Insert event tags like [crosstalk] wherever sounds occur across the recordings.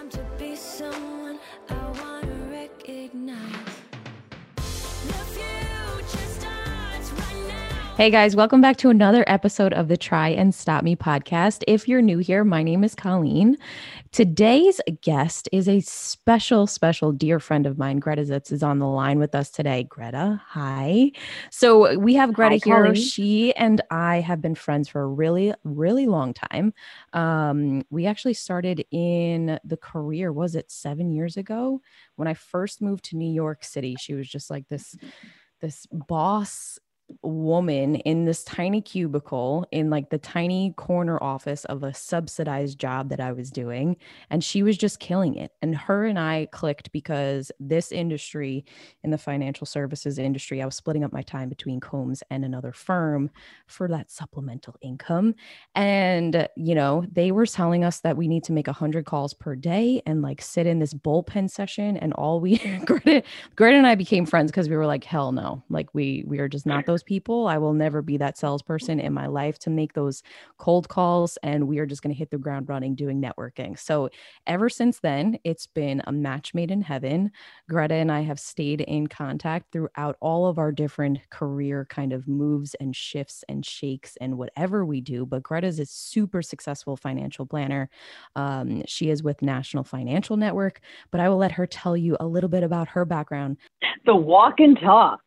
time to be someone I want Hey guys, welcome back to another episode of the Try and Stop Me podcast. If you're new here, my name is Colleen. Today's guest is a special, special dear friend of mine. Greta Zitz is on the line with us today. Greta, hi. So we have Greta Hi, here. Colleen. She and I have been friends for a really, really long time. Um, we actually started in the career, was it seven years ago? When I first moved to New York City, she was just like this, this boss woman in this tiny cubicle in like the tiny corner office of a subsidized job that I was doing. And she was just killing it. And her and I clicked because this industry in the financial services industry, I was splitting up my time between Combs and another firm for that supplemental income. And, you know, they were telling us that we need to make 100 calls per day and like sit in this bullpen session. And all we, [laughs] Greta, Greta and I became friends because we were like, hell no. Like we, we are just not [laughs] those people. I will never be that salesperson in my life to make those cold calls. And we are just going to hit the ground running doing networking. So ever since then, it's been a match made in heaven. Greta and I have stayed in contact throughout all of our different career kind of moves and shifts and shakes and whatever we do. But Greta's a super successful financial planner. Um, she is with National Financial Network, but I will let her tell you a little bit about her background. The walk and talk.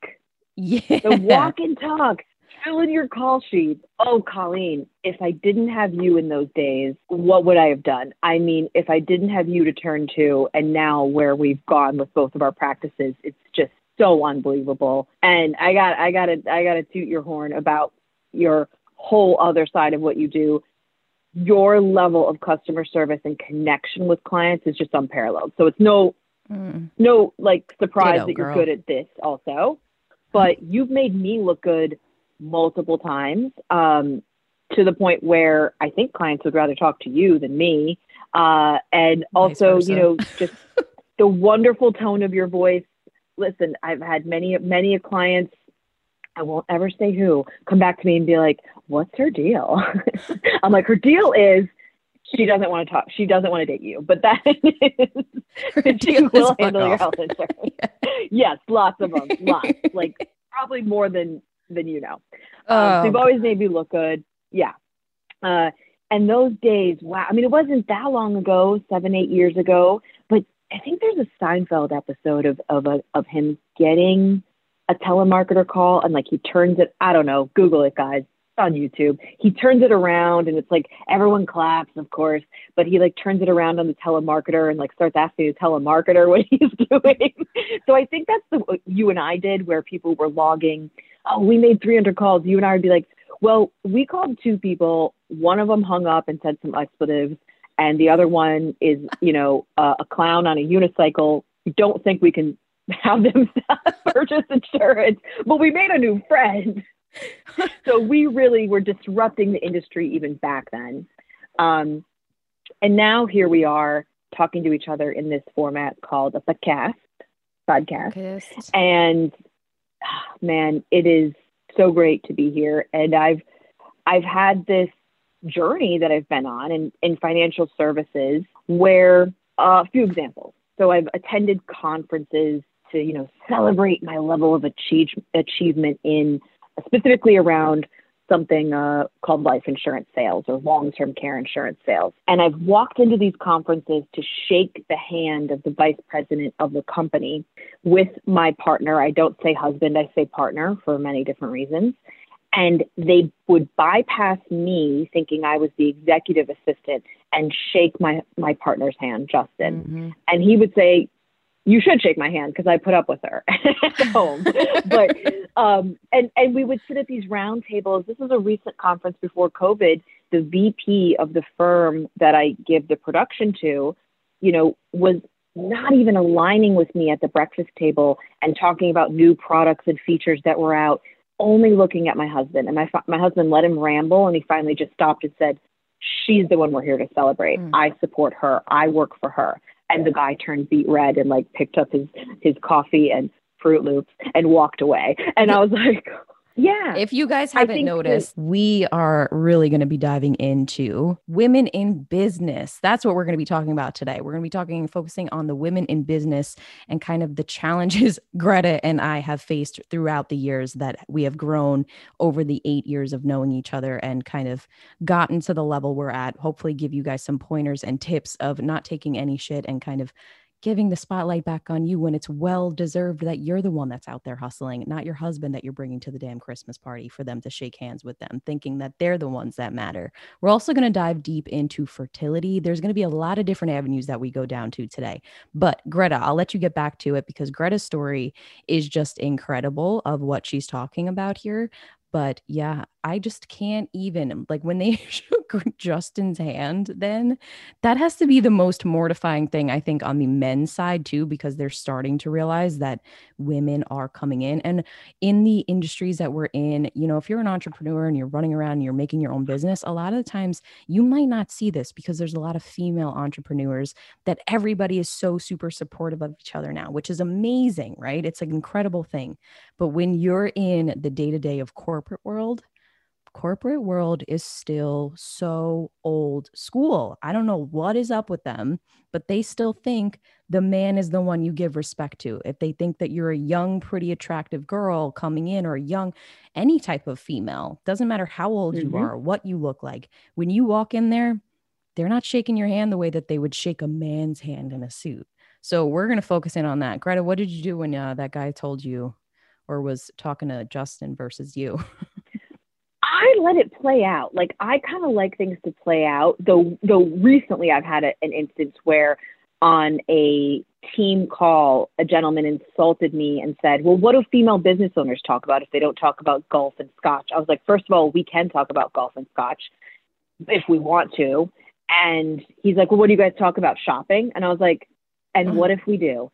Yeah. The walk and talk. Fill in your call sheet. Oh, Colleen, if I didn't have you in those days, what would I have done? I mean, if I didn't have you to turn to, and now where we've gone with both of our practices, it's just so unbelievable. And I got, I got to, I got to toot your horn about your whole other side of what you do. Your level of customer service and connection with clients is just unparalleled. So it's no Mm. no like surprise Ditto, that you're girl. good at this also but you've made me look good multiple times um, to the point where i think clients would rather talk to you than me. Uh, and also versa. you know [laughs] just the wonderful tone of your voice. Listen i've had many many clients i won't ever say who come back to me and be like what's her deal? [laughs] I'm like her deal is she doesn't want to talk she doesn't want to date you but that [laughs] is she will handle your health insurance. [laughs] yes, lots of them, [laughs] lots, like probably more than than you know. Um, Oh, you've always made me look good. Yeah. Uh, and those days, wow. I mean, it wasn't that long ago, seven, eight years ago, but I think there's a Seinfeld episode of of a, of him getting a telemarketer call and like he turns it. I don't know. Google it, guys. On YouTube. He turns it around and it's like everyone claps, of course, but he like turns it around on the telemarketer and like starts asking the telemarketer [laughs] what he's doing. so I think that's the what you and I did where people were logging. Oh, we made 300 calls. You and I would be like, well, we called two people. One of them hung up and said some expletives, and the other one is, you know, uh, a clown on a unicycle. Don't think we can have them [laughs] purchase insurance, but we made a new friend. [laughs] so we really were disrupting the industry even back then. Um, and now here we are talking to each other in this format called a podcast. Podcast and [sighs] man it is so great to be here and i've i've had this journey that i've been on in, in financial services where uh, a few examples so i've attended conferences to you know celebrate my level of achieve, achievement in specifically around something uh, called life insurance sales or long-term care insurance sales and i've walked into these conferences to shake the hand of the vice president of the company with my partner. I don't say husband, I say partner for many different reasons. And they would bypass me thinking I was the executive assistant and shake my, my partner's hand, Justin. Mhm. And he would say, you should shake my hand because I put up with her [laughs] at home. [laughs] but um, and and we would sit at these round tables. This was a recent conference before COVID. The VP of the firm that I give the production to, you know, was not even aligning with me at the breakfast table and talking about new products and features that were out. Only looking at my husband, and my my husband let him ramble, and he finally just stopped and said, "She's the one we're here to celebrate. Mm. I support her. I work for her." And the guy turned beet red and like picked up his his coffee and Froot Loops and walked away. And I was like, Yeah. If you guys haven't think that- noticed, we are really going to be diving into women in business. That's what we're going to be talking about today. We're going to be talking, focusing on the women in business and kind of the challenges [laughs] Greta and I have faced throughout the years that we have grown over the eight years of knowing each other and kind of gotten to the level we're at. Hopefully, give you guys some pointers and tips of not taking any shit and kind of giving the spotlight back on you when it's well deserved that you're the one that's out there hustling, not your husband that you're bringing to the damn Christmas party for them to shake hands with them, thinking that they're the ones that matter. We're also going to dive deep into fertility. There's going to be a lot of different avenues that we go down to today. But Greta, I'll let you get back to it because Greta's story is just incredible of what she's talking about here. But yeah, I just can't even like when they [laughs] shook Justin's hand, then that has to be the most mortifying thing, I think, on the men's side too, because they're starting to realize that women are coming in. And in the industries that we're in, you know, if you're an entrepreneur and you're running around and you're making your own business, a lot of the times you might not see this because there's a lot of female entrepreneurs that everybody is so super supportive of each other now, which is amazing, right? It's an incredible thing. But when you're in the day to day of corporate world, corporate world is still so old school. I don't know what is up with them, but they still think the man is the one you give respect to. If they think that you're a young, pretty attractive girl coming in or a young, any type of female, doesn't matter how old you Mhm. are, what you look like. When you walk in there, they're not shaking your hand the way that they would shake a man's hand in a suit. So we're going to focus in on that. Greta, what did you do when uh, that guy told you or was talking to Justin versus you? [laughs] I let it play out. Like I kind of like things to play out. Though, though recently I've had a, an instance where on a team call, a gentleman insulted me and said, "Well, what do female business owners talk about if they don't talk about golf and scotch?" I was like, first of all, we can talk about golf and scotch if we want to." And he's like, "Well, what do you guys talk about shopping?" And I was like, "And mm. what if we do?"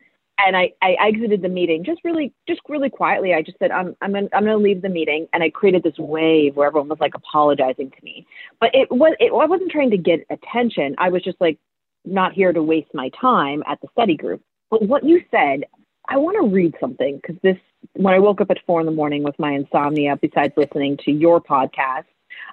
And I, I exited the meeting just really just really quietly. I just said I'm I'm gonna, I'm to leave the meeting, and I created this wave where everyone was like apologizing to me. But it was it, I wasn't trying to get attention. I was just like not here to waste my time at the study group. But what you said, I want to read something because this when I woke up at four in the morning with my insomnia, besides listening to your podcast.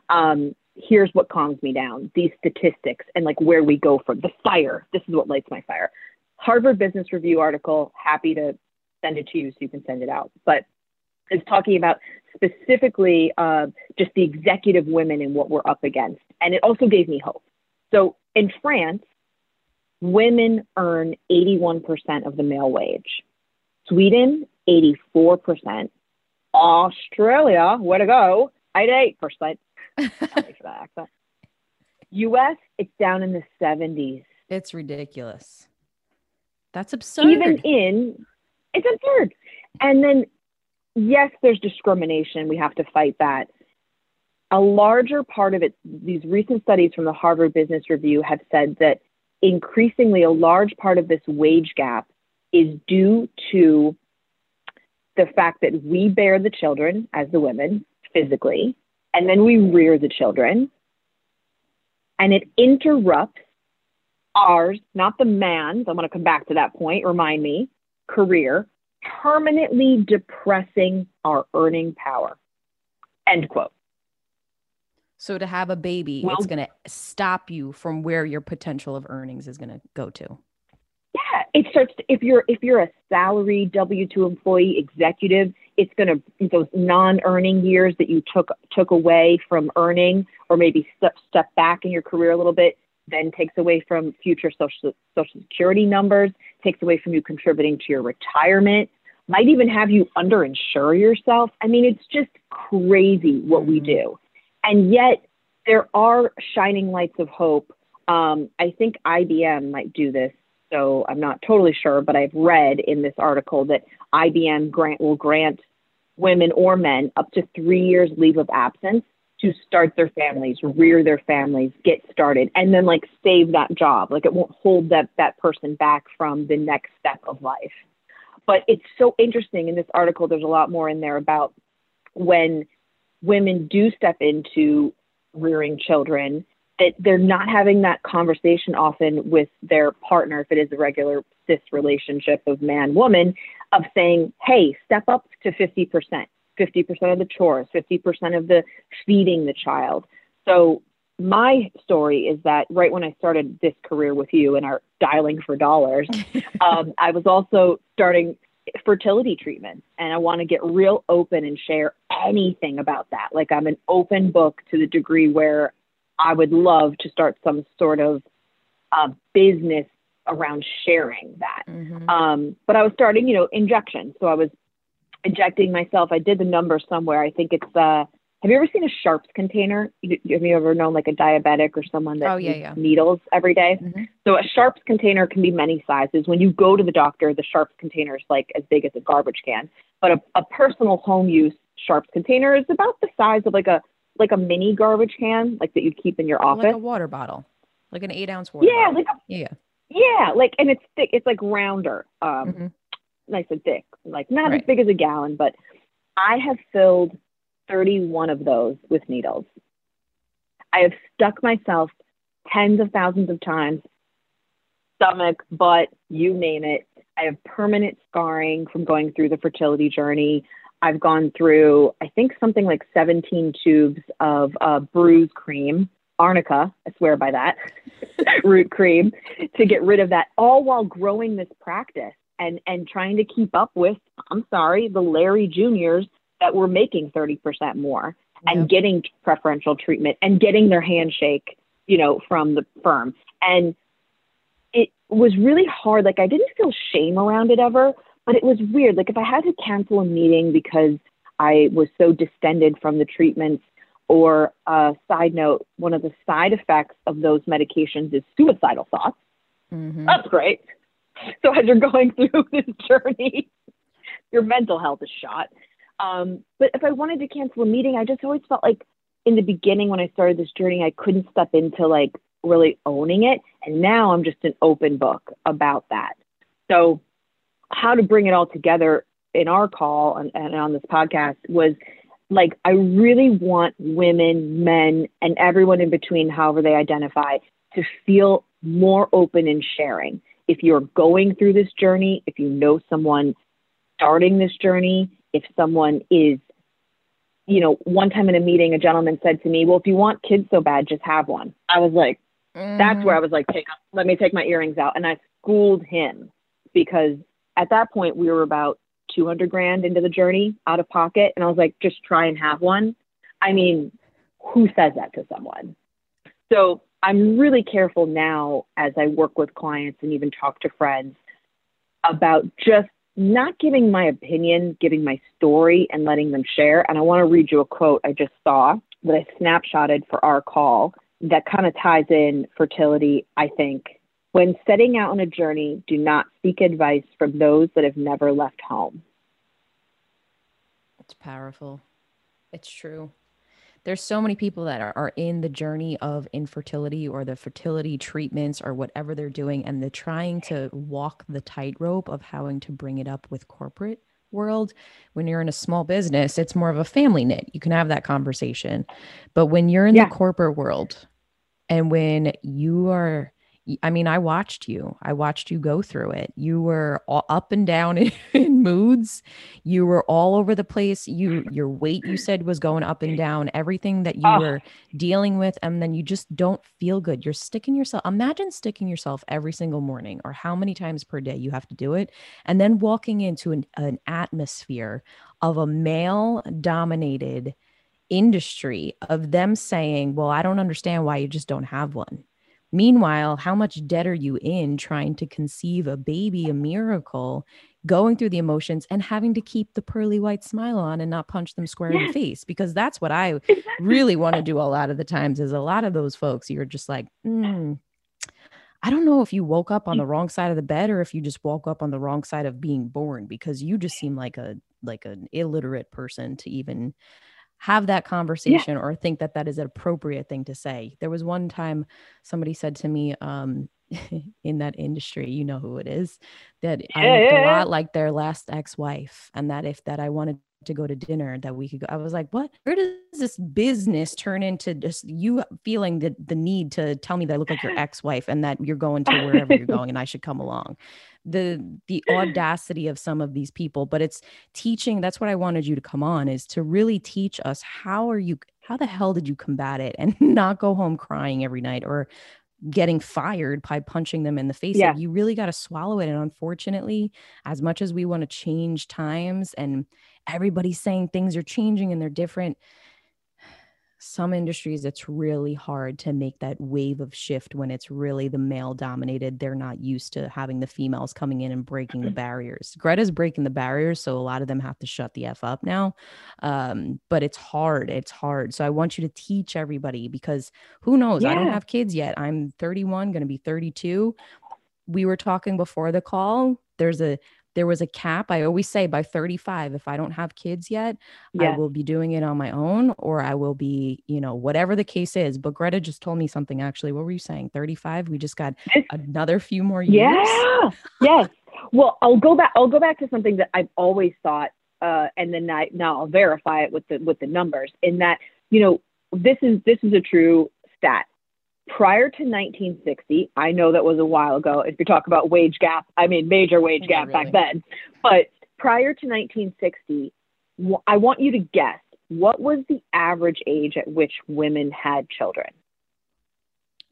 Um, here's what calms me down these statistics and like where we go from the fire this is what lights my fire Harvard Business Review article. Happy to send it to you so you can send it out. But it's talking about specifically uh, just the executive women and what we're up against. And it also gave me hope. So in France, women earn 81% of the male wage. Sweden, 84%. Australia, where to go? 88%. Sorry for that accent. [laughs] US, it's down in the 70s. It's ridiculous. That's absurd. even in it's absurd. And then yes there's discrimination. We have to fight that. A larger part of it these recent studies from the harvard business review have said that increasingly a large part of this wage gap is due to the fact that we bear the children as the women physically and then we rear the children and it interrupts ours, not the man's, I'm going to come back to that point, remind me, career, permanently depressing our earning power. End quote. So to have a baby, Well- it's going to stop you from where your potential of earnings is going to go to. Yeah, it starts to, if you're if you're a salary W two employee executive, it's going to those non-earning years that you took took away from earning, or maybe step step back in your career a little bit, then takes away from future social social security numbers, takes away from you contributing to your retirement, might even have you underinsure yourself. I mean, it's just crazy what we Mhm. do, and yet there are shining lights of hope. Um, I think IBM might do this so I'm not totally sure, but I've read in this article that IBM grant will grant women or men up to three years leave of absence to start their families, rear their families, get started, and then like save that job. Like it won't hold that that person back from the next step of life. But it's so interesting in this article. There's a lot more in there about when women do step into rearing children that they're not having that conversation often with their partner if it is a regular cis relationship of man woman of saying hey step up to 50% 50% of the chores, 50% of the feeding the child. So my story is that right when I started this career with you and our dialing for dollars, [laughs] um, I was also starting fertility treatment and I want to get real open and share anything about that. Like I'm an open book to the degree where I would love to start some sort of uh, business around sharing that. Mhm. Um, but I was starting, you know, injections. So I was injecting myself. I did the number somewhere. I think it's, uh, have you ever seen a Sharps container? Have you ever known like a diabetic or someone that Oh, yeah, yeah. needles every day? Mhm. So a Sharps container can be many sizes. When you go to the doctor, the Sharps container is like as big as a garbage can. But a, a personal home use Sharps container is about the size of like a like a mini garbage can, like that you'd keep in your office. Like a water bottle, like an eight ounce water yeah, bottle. like a, yeah. yeah, like and it's thick. It's like rounder, um, Mhm. Nice and thick. Like not Right. as big as a gallon, but I have filled 31 of those with needles. I have stuck myself tens of thousands of times, stomach, butt, you name it. I have permanent scarring from going through the fertility journey. I've gone through, I think, something like 17 tubes of uh, bruise cream, arnica, I swear by that, [laughs] root cream, to get rid of that, all while growing this practice and, and trying to keep up with, I'm sorry, the Larry Juniors that were making 30% more and Yep. getting preferential treatment and getting their handshake, you know, from the firm. And it was really hard. Like I didn't feel shame around it ever, but it was weird. Like if I had to cancel a meeting because I was so distended from the treatments, or uh, side note, one of the side effects of those medications is suicidal thoughts. Mhm. That's great. [laughs] So as you're going through [laughs] this journey, your mental health is shot. Um, but if I wanted to cancel a meeting, I just always felt like in the beginning when I started this journey, I couldn't step into like really owning it. And now I'm just an open book about that. So how to bring it all together in our call and, and on this podcast was like I really want women, men, and everyone in between, however they identify, to feel more open in sharing. If you're going through this journey, if you know someone starting this journey, if someone is, you know, one time in a meeting, a gentleman said to me, Well, if you want kids so bad, just have one. I was like, that's Mhm. where I was like, take, let me take my earrings out. And I schooled him because at that point we were about 200 grand into the journey out of pocket. And I was like, just try and have one. I mean, who says that to someone? So I'm really careful now as I work with clients and even talk to friends about just not giving my opinion, giving my story and letting them share. And I want to read you a quote I just saw that I snapshotted for our call that kind of ties in fertility, I think. When setting out on a journey, do not seek advice from those that have never left home. It's powerful. It's true. There's so many people that are, are in the journey of infertility or the fertility treatments or whatever they're doing, and they're trying to walk the tightrope of having to bring it up with corporate world. When you're in a small business, it's more of a family knit. You can have that conversation. But when you're in Yeah. the corporate world and when you are I mean, I watched you. I watched you go through it. You were all up and down [laughs] in, in moods. You were all over the place. You your weight you said was going up and down. Everything that you Oh. were dealing with and then you just don't feel good. You're sticking yourself. Imagine sticking yourself every single morning or how many times per day you have to do it and then walking into an, an atmosphere of a male dominated industry of them saying, "Well, I don't understand why you just don't have one." Meanwhile, how much debt are you in trying to conceive a baby, a miracle, going through the emotions and having to keep the pearly white smile on and not punch them square in the face? Because that's what I really want to do a lot of the times is a lot of those folks, you're just like, "Mm, I don't know if you woke up on the wrong side of the bed or if you just woke up on the wrong side of being born because you just seem like a like an illiterate person to even have that conversation or think that that is an appropriate thing to say. There was one time somebody said to me um [laughs] in that industry, you know who it is, that I looked yeah, a yeah. lot like their last ex-wife and that if that I wanted to go to dinner that we could go. I was like, what? Where does this business turn into just you feeling the, the need to tell me that I look like your [laughs] ex-wife and that you're going to wherever you're going and I should come along? The the audacity of some of these people, but it's teaching. That's what I wanted you to come on is to really teach us how are you how the hell did you combat it and [laughs] not go home crying every night or getting fired by punching them in the face. Yeah. Like, you really got to swallow it. And unfortunately, as much as we want to change times and everybody's saying things are changing and they're different, some industries it's really hard to make that wave of shift when it's really the male dominated they're not used to having the females coming in and breaking the barriers. Greta's breaking the barriers so a lot of them have to shut the f up now um, but it's hard it's hard. So i want you to teach everybody because who knows? I don't have kids yet. I'm 31 going to be 32 we were talking before the call there's a there was a cap i always say by 35 if i don't have kids yet. I will be doing it on my own or I will be, you know, whatever the case is. But Greta just told me something actually. What were you saying? 35? We just got another few more years. Yeah. yes. Well, I'll go back. I'll go back to something that I've always thought, uh, and then I, now I'll verify it with the with the numbers. In that, you know, this is this is a true stat. Prior to 1960, I know that was a while ago. If you talk about wage gap, I mean major wage Yeah, gap back then. But prior to 1960, I want you to guess what was the average age at which women had children.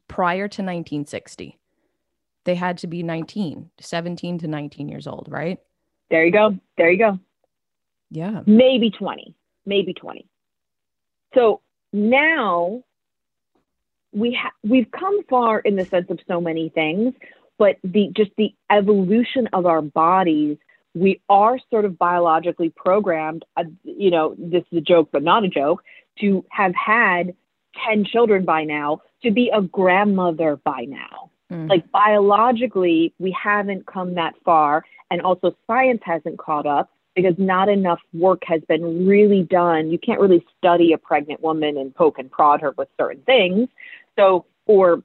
Prior to 1960, they had to be 19, 17 to 19 years old, right? There you go. There you go. Yeah. maybe 20, maybe 20. So now we ha- we've come far in the sense of so many things, but the just the evolution of our bodies, we are sort of biologically programmed. Uh, you know, this is a joke, but not a joke, to have had 10 children by now, to be a grandmother by now Mm. like biologically we haven't come that far and also science hasn't caught up because not enough work has been really done you can't really study a pregnant woman and poke and prod her with certain things so or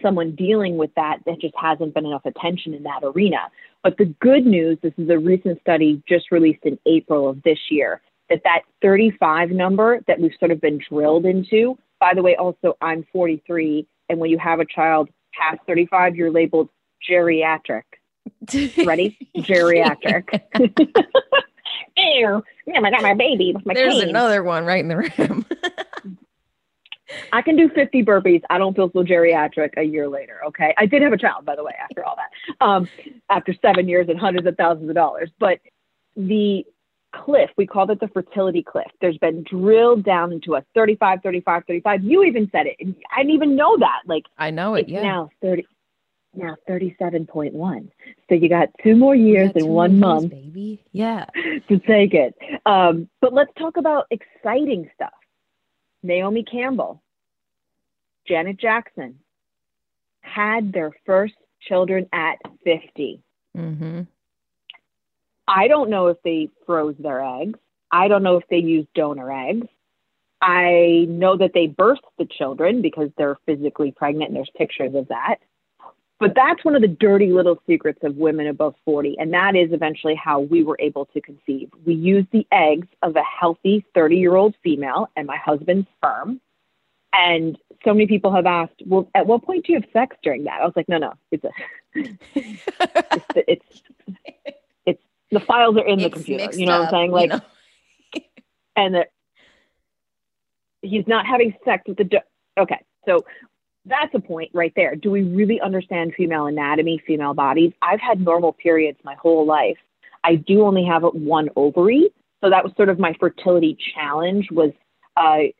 someone dealing with that that just hasn't been enough attention in that arena. But the good news this is a recent study just released in april of this year that that 35 number that we've sort of been drilled into by the way also i'm 43 and when you have a child past 35 you're labeled geriatric. [laughs] Ready? Geriatric. [laughs] Ew, yeah, I got my baby my There's cane. another one right in the rim. [laughs] I can do 50 burpees. I don't feel so geriatric a year later. Okay. I did have a child, by the way, after all that, um, after seven years and hundreds of thousands of dollars. But the cliff, we called it the fertility cliff. There's been drilled down into a 35, 35, 35. You even said it. And I didn't even know that. Like I know it. Yeah. now 30, now 37.1. So you got two more years and one years, month baby. Yeah. [laughs] to take it. Um, but let's talk about exciting stuff. Naomi Campbell, Janet Jackson had their first children at 50. Mm-hmm. I don't know if they froze their eggs. I don't know if they used donor eggs. I know that they birthed the children because they're physically pregnant and there's pictures of that. But that's one of the dirty little secrets of women above 40. And that is eventually how we were able to conceive. We used the eggs of a healthy 30 year old female and my husband's sperm. And so many people have asked, well, at what point do you have sex during that? I was like, no, no, it's a, it's, [laughs] it's, it's, the files are in the It's computer. mixed You know what I'm saying? you Like, know? and that he's not having sex with the do- okay so that's a point right there. Do we really understand female anatomy female bodies? I've had normal periods my whole life. I do only have one ovary. So that was sort of my fertility challenge was a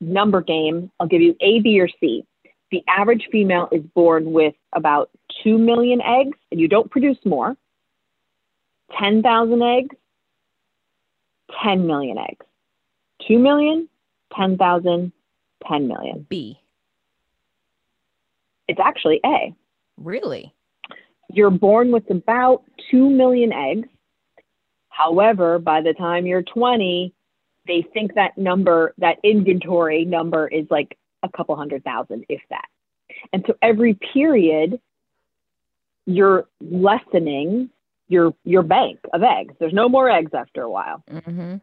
number game. I'll give you a b or c. The average female is born with about 2 million eggs and you don't produce more. 10,000 eggs 10 million eggs. 2 million, 10,000, 10 million. B. It's actually A. Really? You're born with about 2 million eggs. However, by the time you're 20, they think that number, that inventory number is like a couple hundred thousand, if that. And so every period, you're lessening your your bank of eggs. There's no more eggs after a while. Mm-hmm.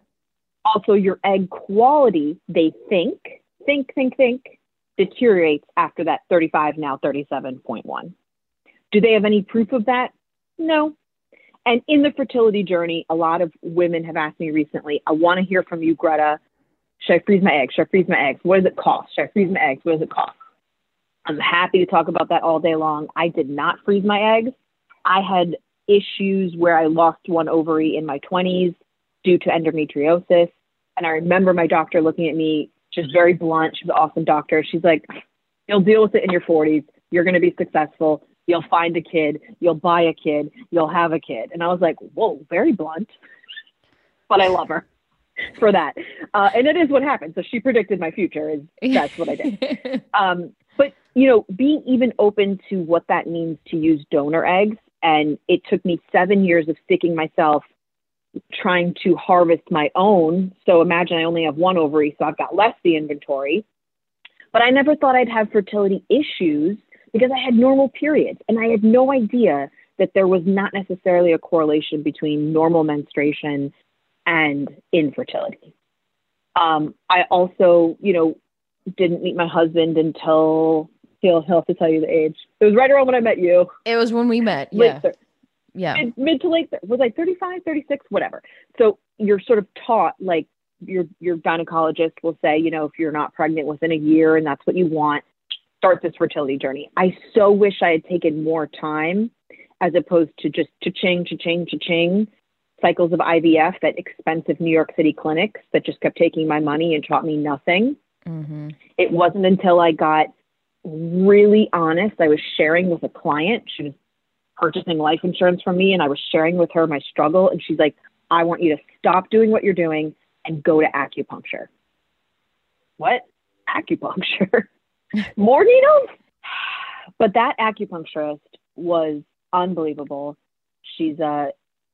Also, your egg quality, they think, think, think, think, deteriorates after that 35, now 37.1. Do they have any proof of that? No. And in the fertility journey, a lot of women have asked me recently, I want to hear from you, Greta. Should I freeze my eggs? Should I freeze my eggs? What does it cost? Should I freeze my eggs? What does it cost? I'm happy to talk about that all day long. I did not freeze my eggs. I had issues where I lost one ovary in my 20s due to endometriosis. And I remember my doctor looking at me, just very blunt. She's an awesome doctor. She's like, You'll deal with it in your 40s. You're going to be successful. You'll find a kid. You'll buy a kid. You'll have a kid. And I was like, Whoa, very blunt. But I love her [laughs] for that. Uh, and it is what happened. So she predicted my future. Is [laughs] that's what I did. Um, but you know, being even open to what that means to use donor eggs, and it took me seven years of sticking myself trying to harvest my own. So imagine I only have one ovary, so I've got less the inventory. But I never thought I'd have fertility issues because I had normal periods, and I had no idea that there was not necessarily a correlation between normal menstruation and infertility. Um, I also, you know, didn't meet my husband until he'll, he'll have to tell you the age. It was right around when I met you. it was when we met. Yeah. Yeah. mid, mid to late, was like 35, 36, whatever. So you're sort of taught like your, your gynecologist will say, you know, if you're not pregnant within a year and that's what you want, start this fertility journey. I so wish I had taken more time as opposed to just cha-ching, cha-ching, cha-ching cycles of IVF at expensive New York City clinics that just kept taking my money and taught me nothing. Mm-hmm. It wasn't until I got really honest. I was sharing with a client. She was purchasing life insurance from me, and I was sharing with her my struggle. And she's like, I want you to stop doing what you're doing and go to acupuncture. What? Acupuncture? [laughs] More needles? But that acupuncturist was unbelievable. She's uh,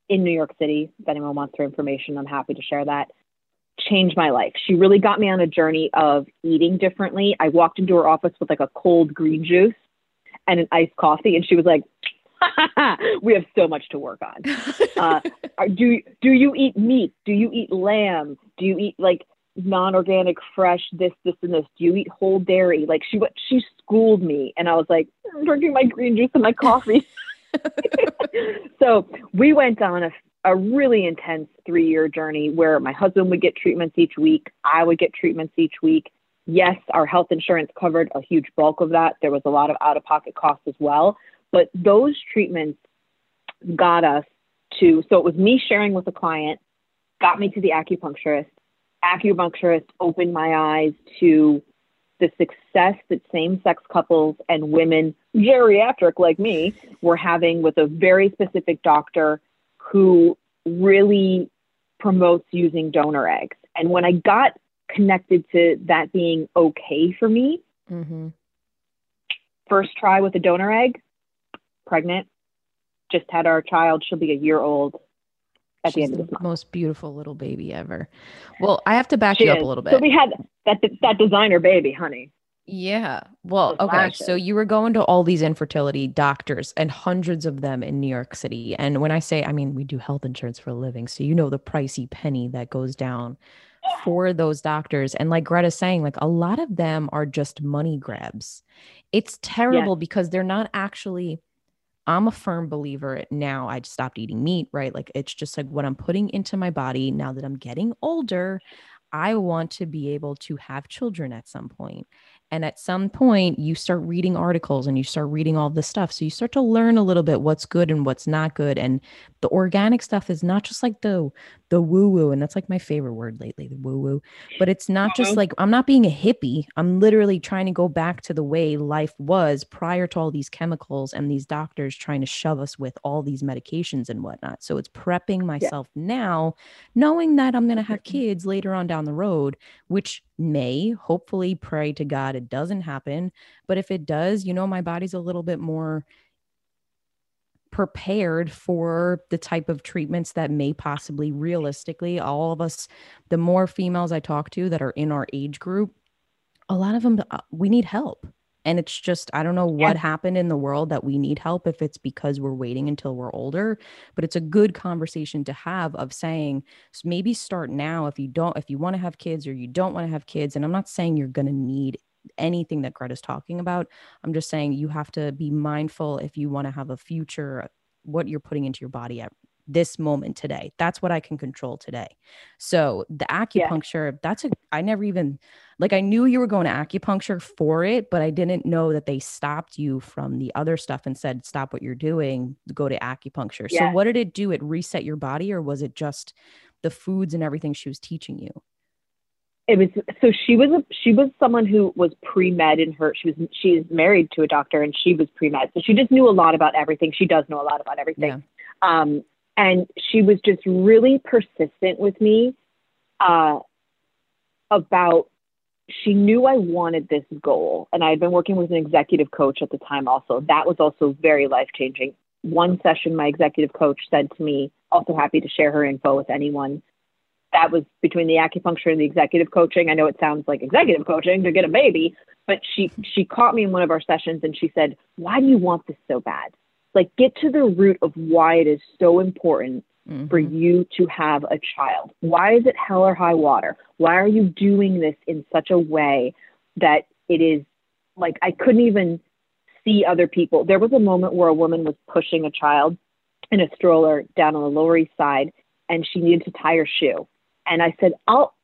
in New York City. If anyone wants her information, I'm happy to share that changed my life. She really got me on a journey of eating differently. I walked into her office with like a cold green juice and an iced coffee, and she was like, [laughs] "We have so much to work on. Uh, [laughs] do do you eat meat? Do you eat lamb? Do you eat like non-organic, fresh this, this, and this? Do you eat whole dairy? Like she what she schooled me, and I was like, I'm drinking my green juice and my coffee. [laughs] so we went on a, a really intense three year journey where my husband would get treatments each week. I would get treatments each week. Yes, our health insurance covered a huge bulk of that. There was a lot of out of pocket costs as well. But those treatments got us to, so it was me sharing with a client, got me to the acupuncturist. Acupuncturist opened my eyes to the success that same sex couples and women, geriatric like me, were having with a very specific doctor who really promotes using donor eggs. And when I got connected to that being okay for me, mm-hmm. first try with a donor egg, pregnant, just had our child. She'll be a year old at the She's end of the month. most beautiful little baby ever. Well, I have to back She you up a little bit. So we had that that designer baby, honey. Yeah. Well, okay. So you were going to all these infertility doctors and hundreds of them in New York City. And when I say, I mean, we do health insurance for a living. So you know the pricey penny that goes down for those doctors. And like Greta's saying, like a lot of them are just money grabs. It's terrible because they're not actually. I'm a firm believer now. I stopped eating meat, right? Like it's just like what I'm putting into my body now that I'm getting older. I want to be able to have children at some point. And at some point, you start reading articles and you start reading all this stuff. So you start to learn a little bit what's good and what's not good. And the organic stuff is not just like the the woo woo, and that's like my favorite word lately, the woo woo. But it's not just Mhm. like I'm not being a hippie. I'm literally trying to go back to the way life was prior to all these chemicals and these doctors trying to shove us with all these medications and whatnot. So it's prepping myself now, knowing that I'm going to have kids later on down the road, which may hopefully pray to God it doesn't happen. But if it does, you know, my body's a little bit more prepared for the type of treatments that may possibly realistically all of us the more females i talk to that are in our age group a lot of them uh, we need help And it's just, I don't know what Yeah. happened in the world that we need help if it's because we're waiting until we're older. But it's a good conversation to have of saying, maybe start now if you don't, if you want to have kids or you don't want to have kids. And I'm not saying you're going to need anything that Greta's talking about. I'm just saying you have to be mindful if you want to have a future, uh, what you're putting into your body at this moment today. That's what I can control today. So the Yeah. acupuncture, that's a, I never even, like, I knew you were going to acupuncture for it, but I didn't know that they stopped you from the other stuff and said, stop what you're doing, go to acupuncture. So what did it do? It reset your body, or was it just the foods and everything she was teaching you? It was so she was a she was someone who was pre-med in her she was she's married to a doctor and she was pre-med. So she just knew a lot about everything. She does know a lot about everything. Yeah. um and she was just really persistent with me uh about she knew I wanted this goal and I had been working with an executive coach at the time also. That was also very life changing one session my executive coach said to me also happy to share her info with anyone that was between the acupuncture and the executive coaching. I know it sounds like executive coaching to get a baby, but she she caught me in one of our sessions and she said, "Why do you want this so bad? Like get to the root of why it is so important for Mhm. you to have a child. Why is it hell or high water? Why are you doing this in such a way that it is like I couldn't even see other people. There was a moment where a woman was pushing a child in a stroller down on the Lower East Side and she needed to tie her shoe. And I said, I'll,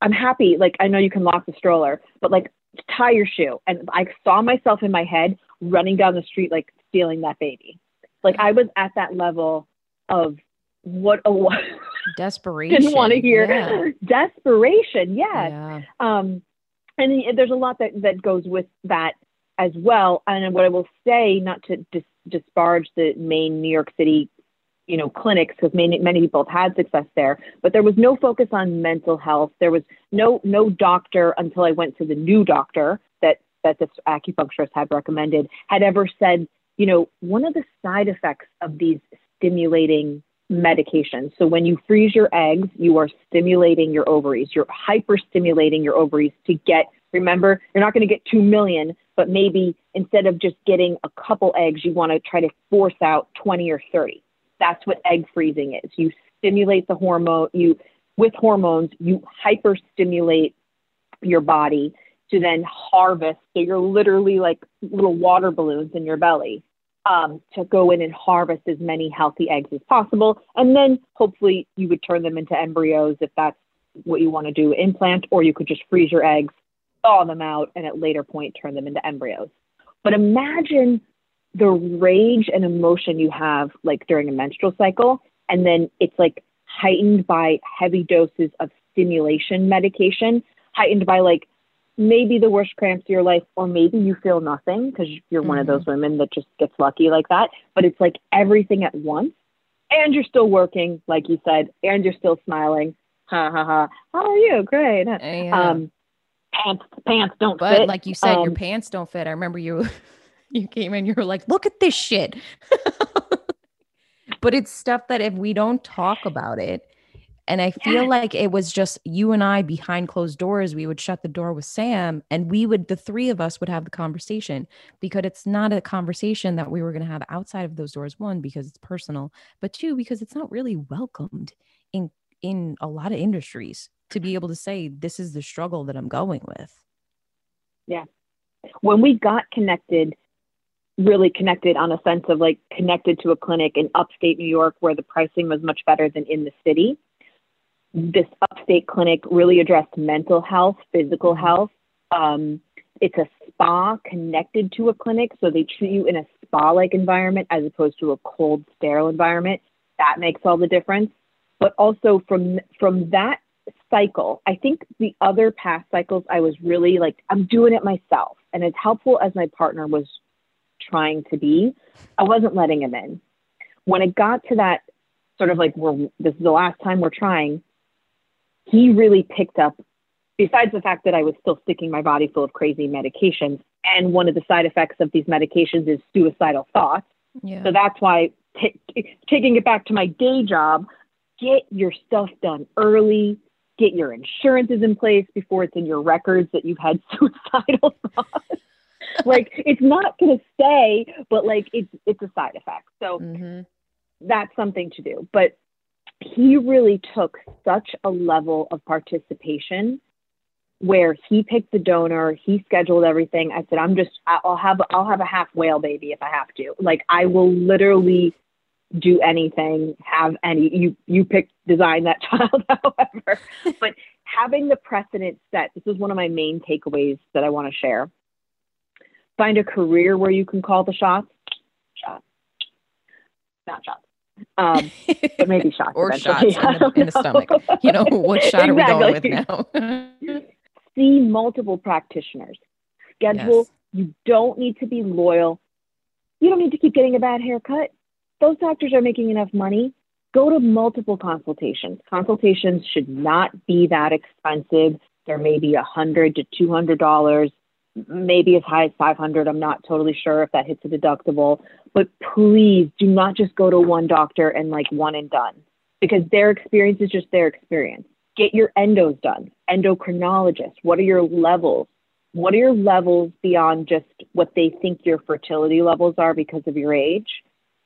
I'm happy. Like, I know you can lock the stroller, but like, tie your shoe. And I saw myself in my head running down the street, like stealing that baby. Like, I was at that level of what a what [laughs] Desperation. didn't want to hear Yeah. [laughs] desperation. Yes. yeah. Um, and there's a lot that, that goes with that as well. And what I will say, not to dis- disparage the main New York City, you know, clinics, because many many people have had success there, but there was no focus on mental health. There was no no doctor until I went to the new doctor that that this acupuncturist had recommended had ever said, you know, one of the side effects of these stimulating medications. So when you freeze your eggs, you are stimulating your ovaries. You're hyper stimulating your ovaries to get, remember, you're not going to get 2 million, but maybe instead of just getting a couple eggs, you want to try to force out 20 or 30. That's what egg freezing is. You stimulate the hormone, you, with hormones, you hyper stimulate your body to then harvest. So you're literally like little water balloons in your belly um, to go in and harvest as many healthy eggs as possible. And then hopefully you would turn them into embryos if that's what you want to do, implant, or you could just freeze your eggs, thaw them out, and at later point turn them into embryos. But imagine the rage and emotion you have like during a menstrual cycle, and then it's like heightened by heavy doses of stimulation medication, heightened by like maybe the worst cramps of your life, or maybe you feel nothing because you're one of those women that just gets lucky like that. But it's like everything at once, and you're still working, like you said, and you're still smiling. Ha ha ha. How are you? Great. Yeah. Um, pants pants don't fit. but fit. like you said, your Um, pants don't fit. I remember you you came in, you were like, look at this shit. [laughs] but it's stuff that if we don't talk about it, and I feel Yeah. like it was just you and I behind closed doors. We would shut the door with Sam and we would, the three of us would have the conversation because it's not a conversation that we were going to have outside of those doors. One, because it's personal, but two, because it's not really welcomed in, in a lot of industries to be able to say, this is the struggle that I'm going with. Yeah. When we got connected, really connected on a sense of like connected to a clinic in upstate New York where the pricing was much better than in the city. This upstate clinic really addressed mental health, physical Mhm. health. Um, it's a spa connected to a clinic, so they treat you in a spa-like environment as opposed to a cold, sterile environment. That makes all the difference. But also from from that cycle, I think the other past cycles, I was really like, I'm doing it myself. And as helpful as my partner was trying to be, I wasn't letting him in. When it got to that sort of like, we're, this is the last time we're trying, he really picked up, besides the fact that I was still sticking my body full of crazy medications. And one of the side effects of these medications is suicidal thoughts. Yeah. So that's why t- taking it back to my day job, get your stuff done early, get your insurances in place before it's in your records that you've had [laughs] suicidal thoughts. [laughs] like it's not going to stay, but like it's it's a side effect. So hmm that's something to do. But he really took such a level of participation where he picked the donor, he scheduled everything. I said, I'm just, I'll have, I'll have a half whale baby if I have to. Like I will literally do anything, have any, you, you pick, design that [laughs] child, however, [laughs] but having the precedent set, this is one of my main takeaways that I want to share. Find a career where you can call the shots, shots, not shots. Um, but maybe [laughs] shots or eventually. shots in the, in the stomach. [laughs] You know, what shot are we going with now? [laughs] See multiple practitioners. Schedule. Yes. You don't need to be loyal. You don't need to keep getting a bad haircut. Those doctors are making enough money. Go to multiple consultations. Consultations should not be that expensive. There may be a hundred to two hundred dollars, maybe as high as five hundred. I'm not totally sure if that hits a deductible. But please do not just go to one doctor and like one and done because their experience is just their experience. Get your endos done. Endocrinologist. What are your levels? What are your levels beyond just what they think your fertility levels are because of your age?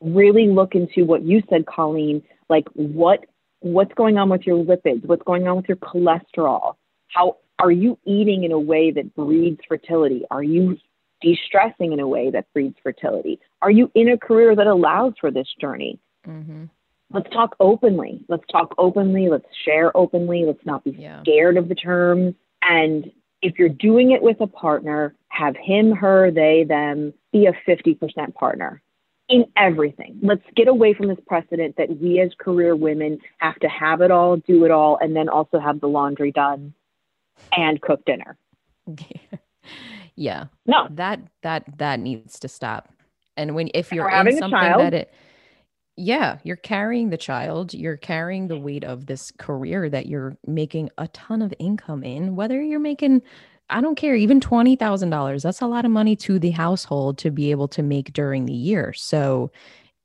Really look into what you said, Colleen, like what what's going on with your lipids, what's going on with your cholesterol. How are you eating in a way that breeds fertility? Are you de-stressing in a way that breeds fertility? Are you in a career that allows for this journey? hmm Let's talk openly. Let's talk openly. Let's share openly. Let's not be Yeah. scared of the terms. And if you're doing it with a partner, have him, her, they, them be a 50% partner in everything. Let's get away from this precedent that we as career women have to have it all, do it all, and then also have the laundry done and cook dinner. [laughs] yeah. No, that that that needs to stop and when if you're having in something child. that it yeah you're carrying the child you're carrying the weight of this career that you're making a ton of income in whether you're making i don't care even $20000 that's a lot of money to the household to be able to make during the year so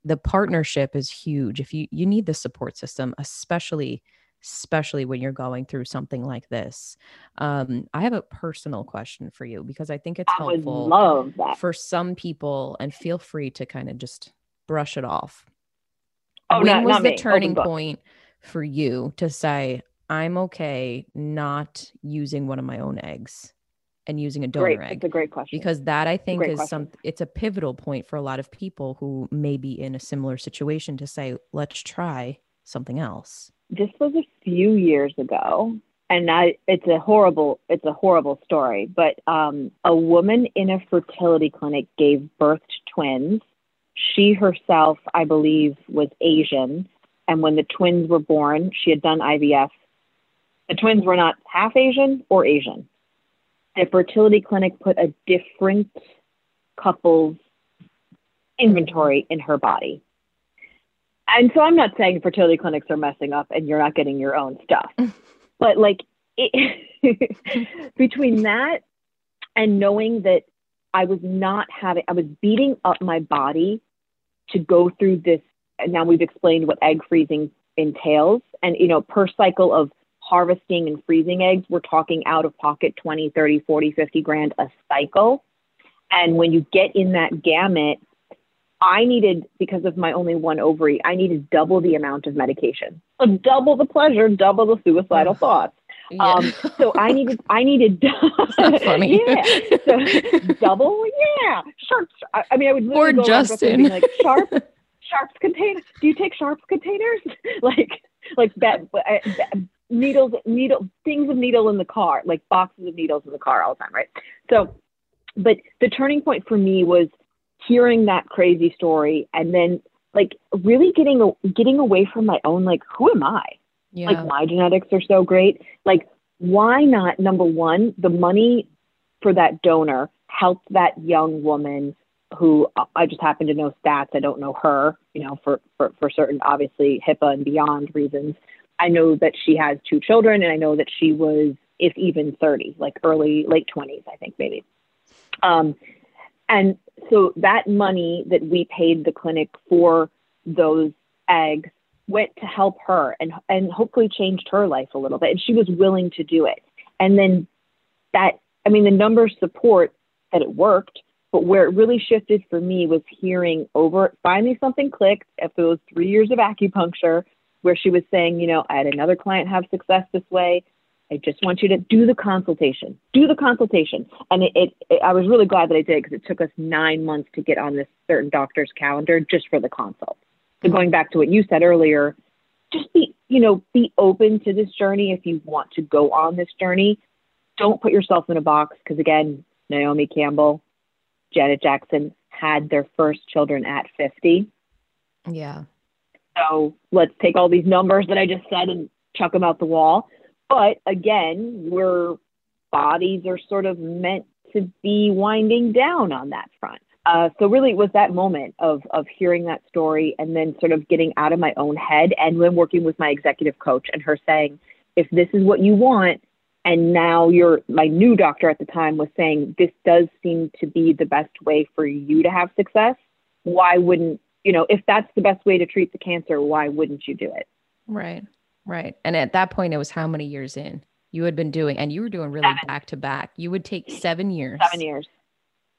the partnership is huge if you you need the support system especially especially when you're going through something like this um, i have a personal question for you because i think it's I helpful love that. for some people and feel free to kind of just brush it off Oh, when not- was not the me. turning point for you to say i'm okay not using one of my own eggs and using a donor Great. egg It's a great question. because that i think is some it's a pivotal point for a lot of people who may be in a similar situation to say let's try something else this was a few years ago and I, it's a horrible it's a horrible story but um, a woman in a fertility clinic gave birth to twins. She herself i believe was asian and when the twins were born she had done ivf the twins were not half asian or asian. The fertility clinic put a different couple's inventory in her body and so I'm not saying fertility clinics are messing up and you're not getting your own stuff, [laughs] but like it, [laughs] between that and knowing that I was not having, I was beating up my body to go through this. And now we've explained what egg freezing entails. And, you know, per cycle of harvesting and freezing eggs, we're talking out of pocket 20, 30, 40, 50 grand a cycle. And when you get in that gamut, I needed, because of my only one ovary, I needed double the amount of medication. So double the pleasure, double the suicidal Ugh. thoughts. Um, so I needed, I needed, [laughs] funny yeah. So double, yeah. Sharps. I, I mean, I would literally Poor go around Brooklyn Justin. like sharp, [laughs] sharps containers. Do you take sharps containers? [laughs] like, like that, uh, that needles, needle things of needle in the car, like boxes of needles in the car all the time, right? So, but the turning point for me was hearing that crazy story and then like really getting getting away from my own like who am I? yeah Like my genetics are so great. Like why not number 1 the money for that donor helped that young woman who I just happen to know stats. I don't know her, you know, for, for, for certain, obviously HIPAA and beyond reasons. I know that she has two children and I know that she was, if even 30, like early, late 20s, I think maybe. Um, and so that money that we paid the clinic for those eggs went to help her and, and hopefully changed her life a little bit. And she was willing to do it. And then that, I mean, the numbers support that it worked. But where it really shifted for me was hearing over, finally something clicked after those three years of acupuncture, where she was saying, you know, I had another client have success this way. I just want you to do the consultation, do the consultation. And it, it, it I was really glad that I did because it took us nine months to get on this certain doctor's calendar just for the consult. So going back to what you said earlier, just be, you know, be open to this journey if you want to go on this journey. Don't put yourself in a box because again, Naomi Campbell, Janet Jackson had their first children at 50. Yeah. So let's take all these numbers that I just said and chuck them out the wall. But again, we're bodies are sort of meant to be winding down on that front. Uh, so really, it was that moment of of hearing that story and then sort of getting out of my own head and then working with my executive coach and her saying, if this is what you want, and now you're my new doctor at the time was saying this does seem to be the best way for you to have success. Why wouldn't you know if that's the best way to treat the cancer? Why wouldn't you do it? Right. Right. And at that point, it was how many years in you had been doing, and you were doing really Seven. back to back. You would take seven years. Seven years.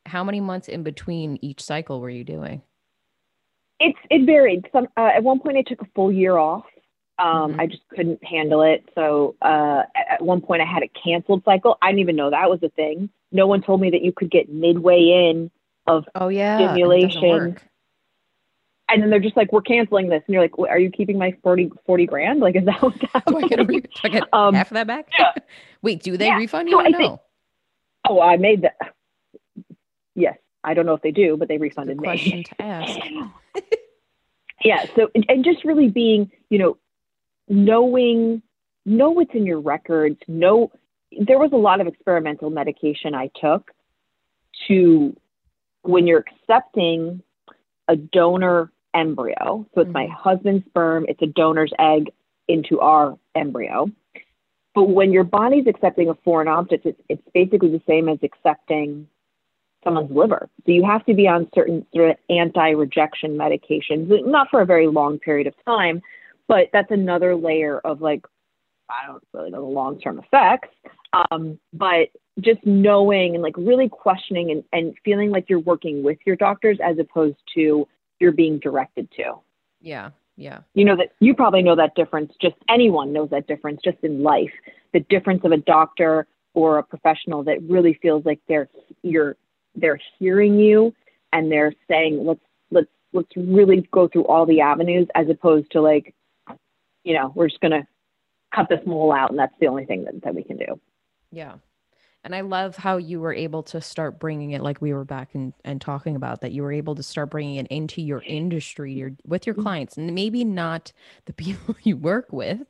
How many months in between each cycle were you doing? It's it varied. Some uh, at one point I took a full year off. Um, Mhm. I just couldn't handle it. So uh, at one point I had a canceled cycle. I didn't even know that was a thing. No one told me that you could get midway in of, Oh yeah, Stimulation. And then they're just like, "We're canceling this," and you're like, "Are you keeping my 40, 40 grand? Like, is that what's [laughs] Do I get, re- do I get Um, half of that back? yeah. [laughs] Wait, do they Yeah. refund So you? or I no? think- Oh, I made that. Yes, I don't know if they do, but they good refunded me. question to [laughs] ask. yeah so and, and just really being you know knowing know what's in your records know there was a lot of experimental medication i took to when you're accepting a donor embryo so it's my Mhm. husband's sperm it's a donor's egg into our embryo but when your body's accepting a foreign object it's, it's basically the same as accepting someone's liver. So you have to be on certain sort of anti-rejection medications, not for a very long period of time, but that's another layer of like, I don't really know the long-term effects, um, but just knowing and like really questioning and, and feeling like you're working with your doctors as opposed to you're being directed to. Yeah, yeah, You know that you probably know that difference. Just anyone knows that difference just in life. The difference of a doctor or a professional that really feels like they're you're they're hearing you and they're saying let's let's let's really go through all the avenues as opposed to like you know we're just gonna cut this mole out and that's the only thing that, that we can do. yeah. And I love how you were able to start bringing it, like we were back and, and talking about that. You were able to start bringing it into your industry, your with your Mhm. clients, and maybe not the people [laughs] you work with,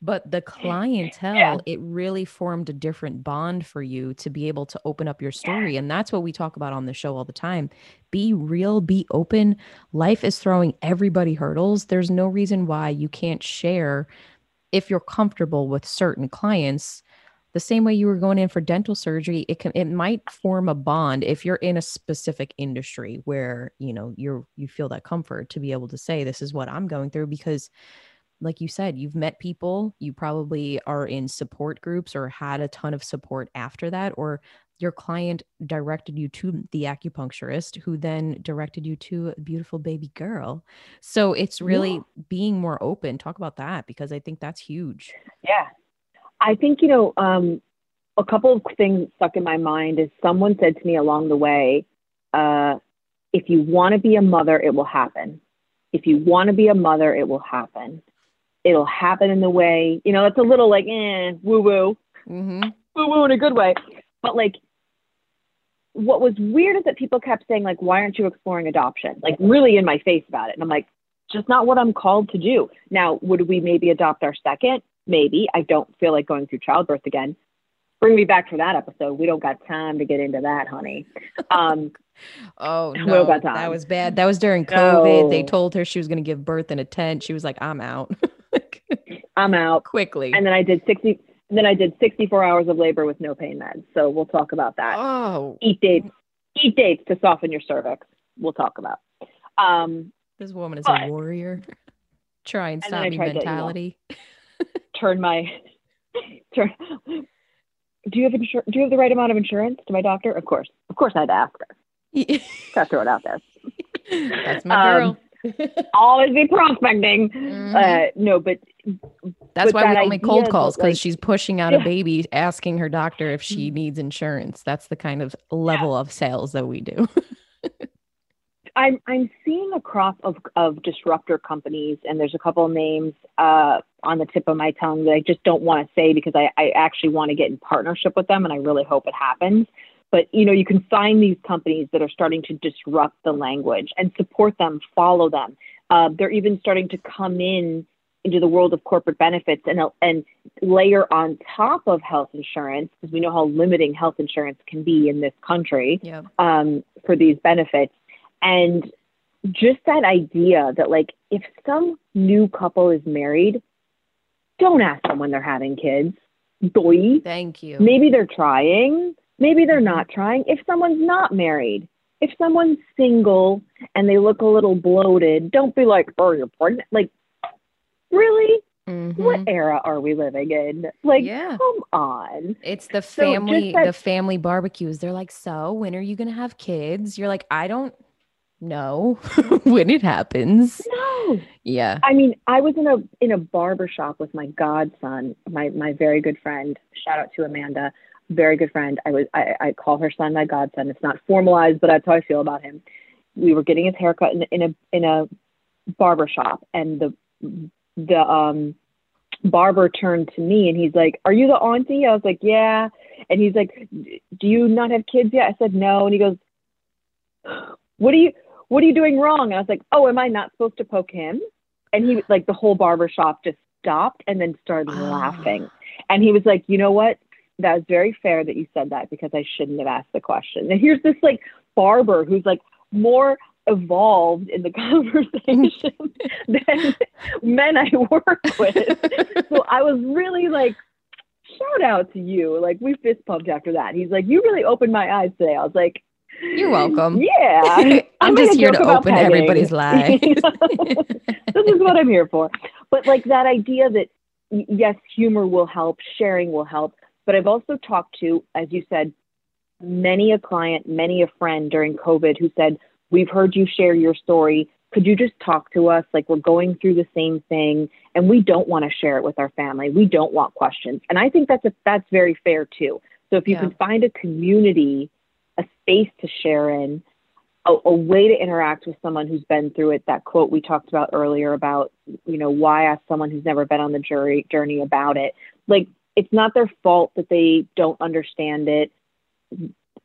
but the clientele. Yeah. It really formed a different bond for you to be able to open up your story, and that's what we talk about on the show all the time. Be real, be open. Life is throwing everybody hurdles. There's no reason why you can't share if you're comfortable with certain clients the same way you were going in for dental surgery it can it might form a bond if you're in a specific industry where you know you're you feel that comfort to be able to say this is what i'm going through because like you said you've met people you probably are in support groups or had a ton of support after that or your client directed you to the acupuncturist who then directed you to a beautiful baby girl. So it's really being more open. Talk about that because i think that's huge. Yeah. I think, you know, um, a couple of things stuck in my mind is someone said to me along the way, uh, if you want to be a mother, it will happen. If you want to be a mother, it will happen. It'll happen in the way, you know, it's a little like, eh, woo woo, mm-hmm. woo woo in a good way. But like, what was weird is that people kept saying, like, why aren't you exploring adoption? Like, really in my face about it. And I'm like, just not what I'm called to do. Now, would we maybe adopt our second? Maybe. I don't feel like going through childbirth again. Bring me back for that episode. We don't got time to get into that, honey. Um, [laughs] Oh no, that was bad. That was during COVID. They told her she was going to give birth in a tent. She was like, "I'm out." [laughs] I'm out. Quickly. And then I did 60. Then I did 64 hours of labor with no pain meds. So we'll talk about that. oh, Eat dates. Eat dates to soften your cervix. We'll talk about. Um, this woman is But- a warrior. [laughs] Try and stop me mentality. Turn my turn. Do you have insur- Do you have the right amount of insurance to my doctor? Of course, of course, I had to ask her. [laughs] Gotta throw it out there. That's my Um, girl. Always be prospecting. Mhm. Uh, no, but That's but why we that don't make cold calls because like- she's pushing out Yeah. A baby, asking her doctor if she needs insurance. That's the kind of level of sales that we do. [laughs] I'm I'm seeing a crop of of disruptor companies, and there's a couple of names uh, on the tip of my tongue that I just don't want to say because I, I actually want to get in partnership with them, and I really hope it happens. But you know, you can find these companies that are starting to disrupt the language and support them, follow them. Uh, they're even starting to come in into the world of corporate benefits and and layer on top of health insurance because we know how limiting health insurance can be in this country yeah. um, for these benefits. And just that idea that, like, if some new couple is married, don't ask them when they're having kids. Boy, Thank you. maybe they're trying, maybe they're not trying. If someone's not married, if someone's single and they look a little bloated, don't be like, oh, you're pregnant. Like, really? Mhm. What era are we living in? Like, Yeah. come on. It's the So family, that- the family barbecues. They're like, so when are you gonna have kids? You're like, I don't know [laughs] when it happens. No. Yeah. I mean, I was in a in a barber shop with my godson, my my very good friend. Shout out to Amanda, very good friend. I was I, I call her son my godson. It's not formalized, but that's how I feel about him. We were getting his haircut in, in a in a barber shop, and the the um barber turned to me and he's like, "Are you the auntie?" I was like, "Yeah," and he's like, "Do you not have kids yet?" I said, "No," and he goes, "What are you?" What are you doing wrong? And I was like, oh, am I not supposed to poke him? And he like the whole barber shop just stopped and then started Ah. laughing. And he was like, you know what? That was very fair that you said that because I shouldn't have asked the question. And here's this like barber who's like more evolved in the [laughs] conversation [laughs] than men I work with. so I was really like, shout out to you. Like we fist pumped after that. He's like, you really opened my eyes today. I was like, You're welcome. Yeah. [laughs] I'm just here to open pegging. everybody's lives. [laughs] this is what I'm here for. But like that idea that yes, humor will help, sharing will help. But I've also talked to, as you said, many a client, many a friend during COVID who said, We've heard you share your story. Could you just talk to us? Like we're going through the same thing and we don't want to share it with our family. We don't want questions. And I think that's a, that's very fair too. So if you Yeah. can find a community, space to share in, a, a way to interact with someone who's been through it. That quote we talked about earlier about, you know, why ask someone who's never been on the jury journey about it? Like, it's not their fault that they don't understand it,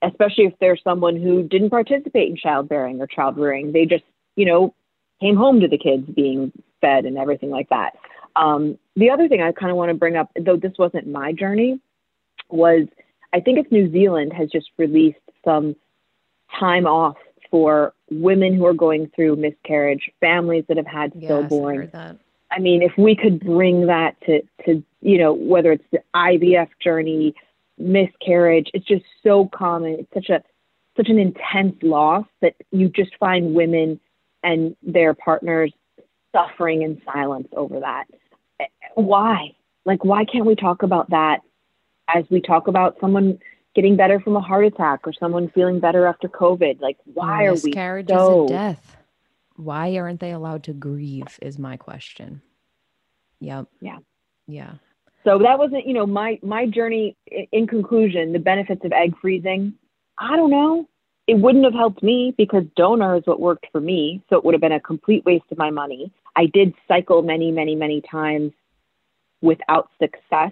especially if they're someone who didn't participate in childbearing or child rearing. They just, you know, came home to the kids being fed and everything like that. Um, the other thing I kind of want to bring up, though this wasn't my journey, was I think it's New Zealand has just released some time off for women who are going through miscarriage, families that have had Yes, I stillborn. I mean, if we could bring that to, to you know, whether it's the IVF journey, miscarriage, it's just so common. It's such a such an intense loss that you just find women and their partners suffering in silence over that. Eh, why? Like, why can't we talk about that as we talk about someone getting better from a heart attack or someone feeling better after COVID? Like, why are we so a death. Why aren't they allowed to grieve? Is my question. Yep. Yeah. Yeah. So that wasn't, you know, my my journey. In conclusion, the benefits of egg freezing. I don't know. It wouldn't have helped me because donor is what worked for me. So it would have been a complete waste of my money. I did cycle many, many, many times without success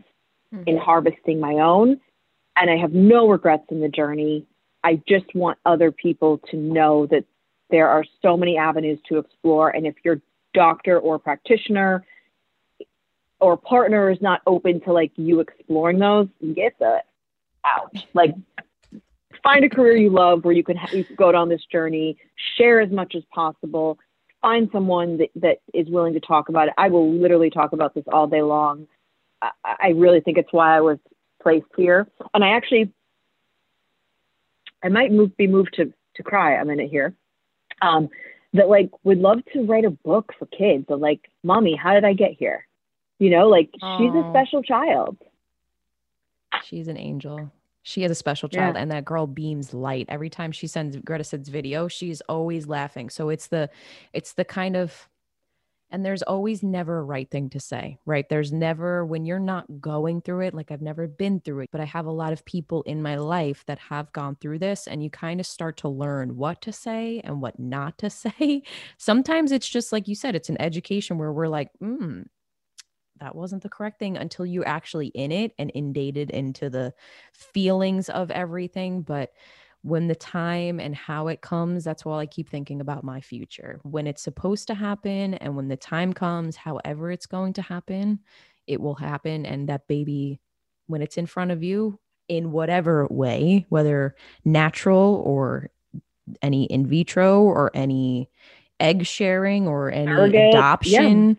in Mhm. harvesting my own, and I have no regrets in the journey. I just want other people to know that there are so many avenues to explore, and if your doctor or practitioner or partner is not open to like you exploring those, get the out. Like find a career you love where you can, ha- you can go down this journey, share as much as possible, find someone that, that is willing to talk about it. I will literally talk about this all day long. I, I really think it's why I was placed here. And I actually, I might move, be moved to, to cry a minute here. Um, that like would love to write a book for kids of like, mommy, how did I get here? You know, like she's a special child. She's an angel. She has a special Yeah. child, and that girl beams light every time she sends Gretta sends video. She's always laughing. So it's the, it's the kind of, and there's always never a right thing to say, right? There's never when you're not going through it. Like I've never been through it, but I have a lot of people in my life that have gone through this, and you kind of start to learn what to say and what not to [laughs] say. Sometimes it's just like you said, it's an education where we're like, hmm, that wasn't the correct thing until you're actually in it and inundated into the feelings of everything. But when the time and how it comes, that's all I keep thinking about my future. When it's supposed to happen and when the time comes, however it's going to happen, it will happen. And that baby, when it's in front of you, in whatever way, whether natural or any in vitro or any egg sharing or any Surrogate, yeah.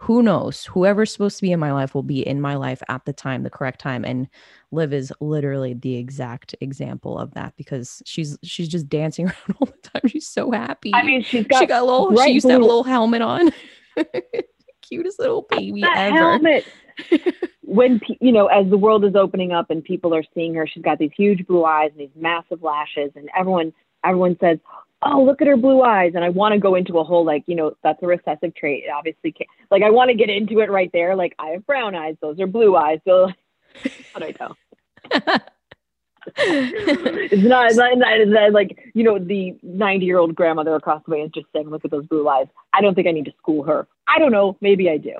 Who knows? Whoever's supposed to be in my life will be in my life at the time, the correct time. And Liv is literally the exact example of that because she's she's just dancing [laughs] around all the time. She's so happy. I mean, she's got she got a little. bright She used to have a little helmet on. [laughs] Cutest little baby that ever. helmet. [laughs] when you know, as the world is opening up and people are seeing her, she's got these huge blue eyes and these massive lashes, and everyone everyone says, "Oh, look at her blue eyes." And I want to go into a whole like, you know, that's a recessive trait. It obviously, can't, like I want to get into it right there. Like I have brown eyes; those are blue eyes. So, but [laughs] I know [laughs] it's not, it's not, it's not, it's not like you know the 90 year old grandmother across the way is just saying, "Look at those blue eyes." I don't think I need to school her. I don't know. Maybe I do.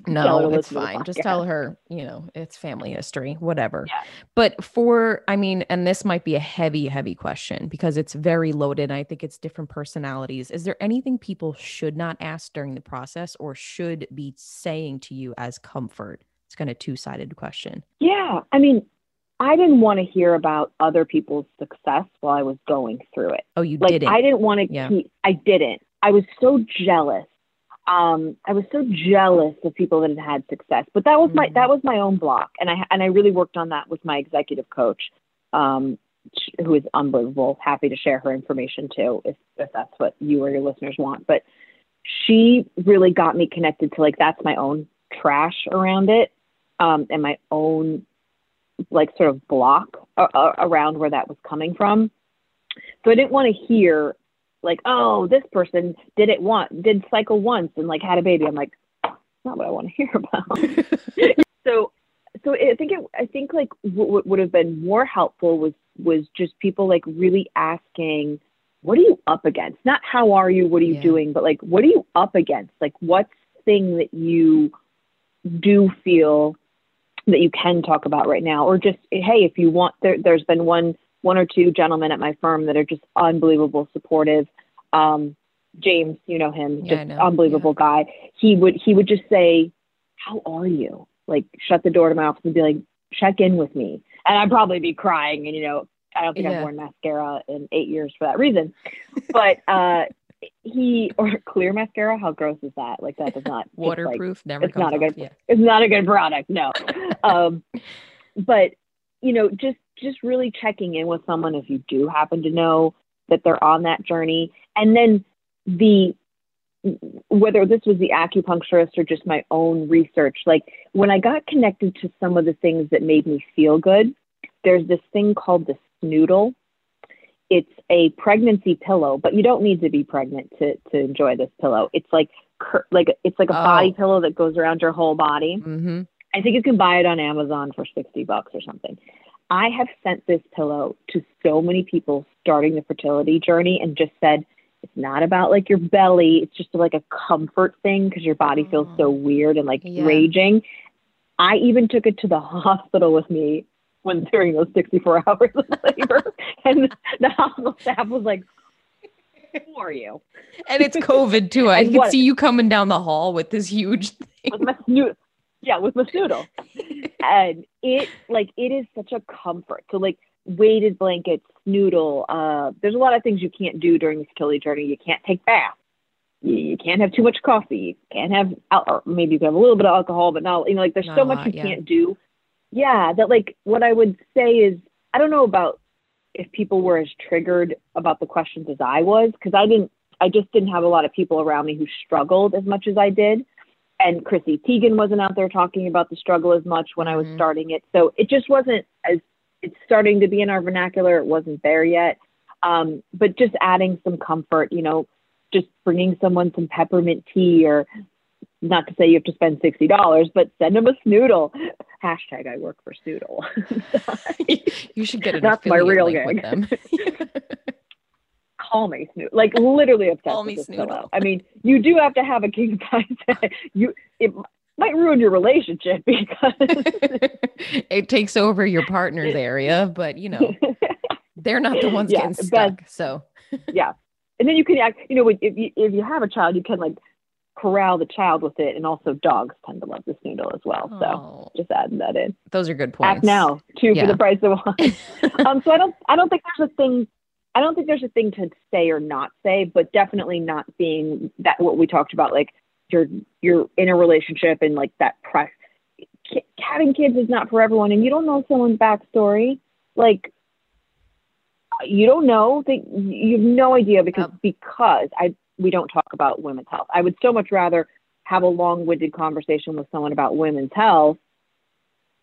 [laughs] No, it's listen to the fine. Just tell her, you know, it's family history, whatever. Yeah. But for, I mean, and this might be a heavy, heavy question because it's very loaded. I think it's different personalities. Is there anything people should not ask during the process or should be saying to you as comfort? It's kind of two sided question. Yeah, I mean, I didn't want to hear about other people's success while I was going through it. Oh, you Like didn't. I didn't want to Yeah. keep. I didn't. I was so jealous. Um, I was so jealous of people that had had success. But that was my Mhm. that was my own block, and I and I really worked on that with my executive coach, um, who is unbelievable. Happy to share her information too, if if that's what you or your listeners want. But she really got me connected to like that's my own trash around it, um, and my own like sort of block a- a- around where that was coming from. So I didn't want to hear like, oh, this person did it once, did cycle once, and like had a baby. I'm like, that's not what I want to hear about. [laughs] so, so I think it, I think like what what would have been more helpful was was just people like really asking, what are you up against? Not how are you, what are you Yeah. doing, but like what are you up against? Like what's thing that you do feel that you can talk about right now or just hey if you want there, there's been one one or two gentlemen at my firm that are just unbelievable supportive. Um james you know him Yeah, just know. unbelievable guy. He would he would just say how are you? Like shut the door to my office and be like check in with me. And i'd probably be crying and you know i don't think Yeah. i've worn mascara in eight years for that reason. But uh he or clear mascara? How gross is that? Like that does not it's like- Waterproof, never it's comes not a good- Yeah. it's not a good product no. Um but you know just just really checking in with someone if you do happen to know that they're on that journey and then the whether this was the acupuncturist or just my own research like when i got connected to some of the things that made me feel good there's this thing called the snoodle it's a pregnancy pillow but you don't need to be pregnant to to enjoy this pillow it's like cur- like it's like a Oh. body pillow that goes around your whole body Mm-hmm. I think you can buy it on Amazon for 60 bucks or something. I have sent this pillow to so many people starting the fertility journey and just said, it's not about like your belly. It's just like a comfort thing because your body feels so oh. weird and like Yeah. raging. I even took it to the [laughs] hospital with me when during those 64 [laughs] hours of labor. and the hospital staff was like, who are you? And it's COVID too. I [laughs] And can what- see you coming down the hall with this huge thing. with my. Yeah, with my [laughs] and it like it is such a comfort. So like weighted blankets, snoodle. Uh, there's a lot of things you can't do during the fertility journey. You can't take baths. You, you can't have too much coffee. You can't have, al- or maybe you can have a little bit of alcohol, but not, you know, like there's Not so much lot, you yeah. can't do. Yeah, that like what I would say is, I don't know about if people were as triggered about the questions as I was, because I didn't, I just didn't have a lot of people around me who struggled as much as I did. And Chrissy Teigen wasn't out there talking about the struggle as much when I was Mhm. starting it. So it just wasn't as it's starting to be in our vernacular. It wasn't there yet. Um, but just adding some comfort, you know, just bringing someone some peppermint tea or not to say you have to spend $60, but send them a snoodle. [laughs] Hashtag I work for Snoodle. [laughs] [laughs] you should get an That's my real them. Call me Snoodle. Like literally obsessed Call with me this Snoodle. pillow. I mean, you do have to have a king [laughs] size. you it might ruin your relationship [laughs] because it takes over your partner's area, but you know, they're not the ones [laughs] Yeah, getting stuck. So yeah. And then you can act, you know, if you, if you have a child, you can like corral the child with it. And also dogs tend to love the snoodle as well. So oh, just adding that in. those are good points. Act now, two Yeah. for the price of one. um, so I don't, I don't think there's a thing, I don't think there's a thing to say or not say, but definitely not being that what we talked about, like you're, you're in a relationship and like that press. Ki- Having kids is not for everyone, and you don't know someone's backstory. Like you don't know that you have no idea because because I we don't talk about women's health. I would so much rather have a long-winded conversation with someone about women's health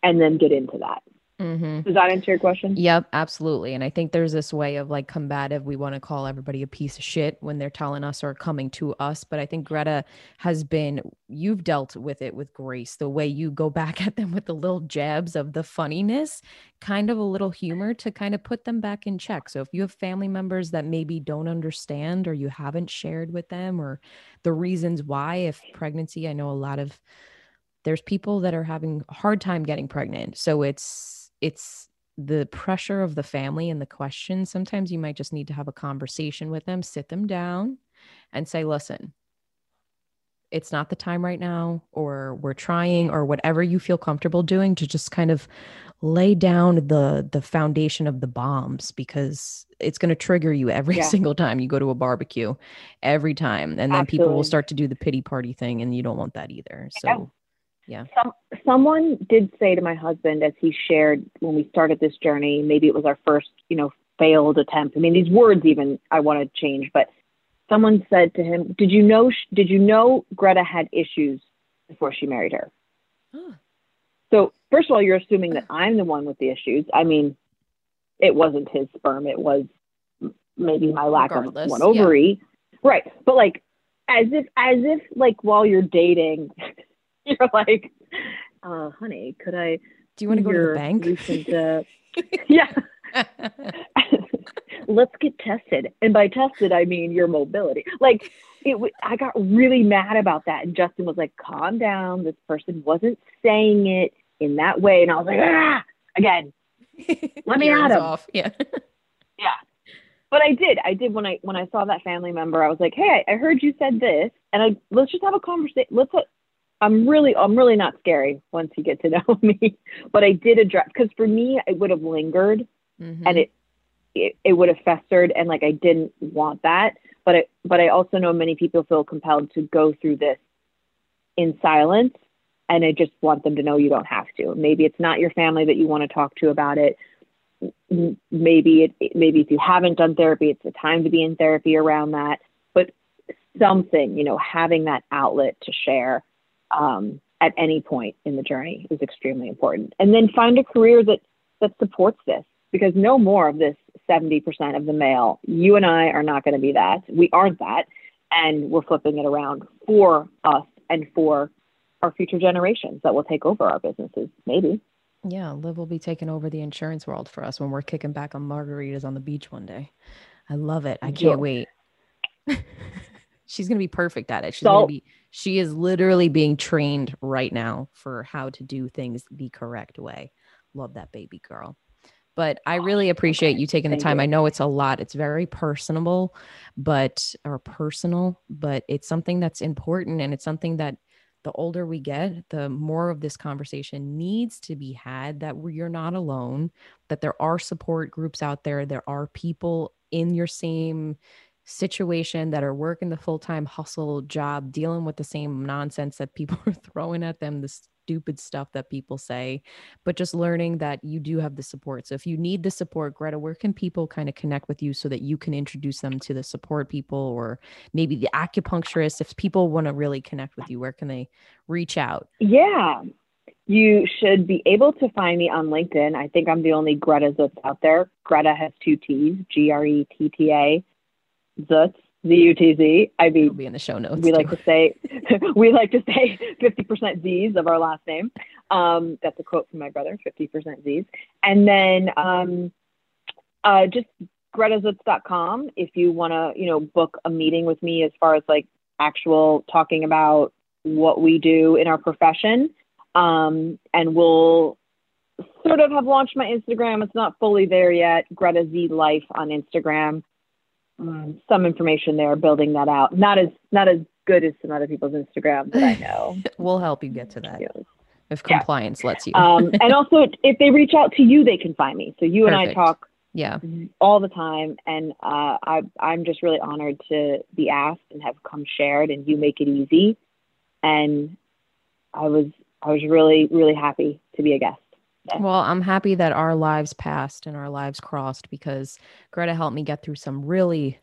and then get into that. Mhm. Does that answer your question? Yep, absolutely. And I think there's this way of like combative. We want to call everybody a piece of shit when they're telling us or coming to us. But I think Gretta has been, you've dealt with it with grace. The way you go back at them with the little jabs of the funniness, kind of a little humor to kind of put them back in check. So if you have family members that maybe don't understand or you haven't shared with them or the reasons why, if pregnancy, I know a lot of there's people that are having a hard time getting pregnant so it's it's the pressure of the family and the question sometimes you might just need to have a conversation with them sit them down and say listen it's not the time right now or we're trying or whatever you feel comfortable doing to just kind of lay down the the foundation of the bombs because it's going to trigger you every Yeah. single time you go to a barbecue every time. And then people will start to do the pity party thing and you don't want that either. So Yeah. Some someone did say to my husband as he shared when we started this journey, maybe it was our first, you know, failed attempt. I mean, these words even I want to change, but someone said to him, "Did you know? Did you know Gretta had issues before she married her?" Huh. So first of all, you're assuming that I'm the one with the issues. I mean, it wasn't his sperm; it was maybe my lack Regardless, of one yeah. ovary, right? But like, as if, as if, like while you're dating, [laughs] you're like, uh, "Honey, could I?" do you want to go to the bank recent, uh, [laughs] yeah. [laughs] Let's get tested, and by tested I mean your mobility. Like it, w- I got really mad about that, and Justin was like, "Calm down. This person wasn't saying it in that way," and I was like, "Ah!" Again, Let me at 'em. off. Yeah. but I did. I did when I when I saw that family member. I was like, "Hey, I, I heard you said this, and I let's just have a conversation. Let's." I'm really I'm really not scary once you get to [laughs] know me, but I did address because for me it would have lingered Mhm. and it, it it would have festered and like I didn't want that. But it but I also know many people feel compelled to go through this in silence, and I just want them to know you don't have to. Maybe it's not your family that you want to talk to about it. Maybe it- maybe if you haven't done therapy, it's the time to be in therapy around that. But something, you know, having that outlet to share um, at any point in the journey is extremely important. And then find a career that that supports this because no more of this 70% of the male. You and I are not going to be that. We aren't that. And we're flipping it around for us and for our future generations that will take over our businesses, maybe. Yeah, Liv will be taking over the insurance world for us when we're kicking back on margaritas on the beach one day. I love it. I can't Sure. wait. [laughs] She's gonna be perfect at it. She's So- gonna be she is literally being trained right now for how to do things the correct way. Love that baby girl. But I really appreciate you taking the time. I know it's a lot. It's very personable, but or personal, but it's something that's important and it's something that the older we get, the more of this conversation needs to be had that you're not alone, that there are support groups out there, there are people in your same situation that are working the full-time hustle job dealing with the same nonsense that people [laughs] are throwing at them the stupid stuff that people say but just learning that you do have the support so if you need the support gretta where can people kind of connect with you so that you can introduce them to the support people or maybe the acupuncturist if people want to really connect with you where can they reach out Yeah. you should be able to find me on LinkedIn. I think I'm the only Gretta Zutz out there. Gretta has two T's, G R E T T A, Zutz, Z U T Z. I It'll be in the show notes. we like to say [laughs] we like to say 50% Z's of our last name. Um, that's a quote from my brother, 50% Z's. And then um, uh, just grettazutz.com if you want to, you know, book a meeting with me as far as like actual talking about what we do in our profession. Um, and we'll sort of have launched my Instagram. It's not fully there yet. Gretta Z Life on Instagram. Um, some information there, building that out. Not as not as good as some other people's Instagram that I know. [laughs] we'll help you get to that Yeah. if Yeah. compliance lets you. um, [laughs] and also, if they reach out to you, they can find me. So you and I talk yeah. all the time, and uh, I, I'm just really honored to be asked and have come shared, and you make it easy. And I was I was really really happy to be a guest. Well, I'm happy that our lives passed and our lives crossed because Gretta helped me get through some really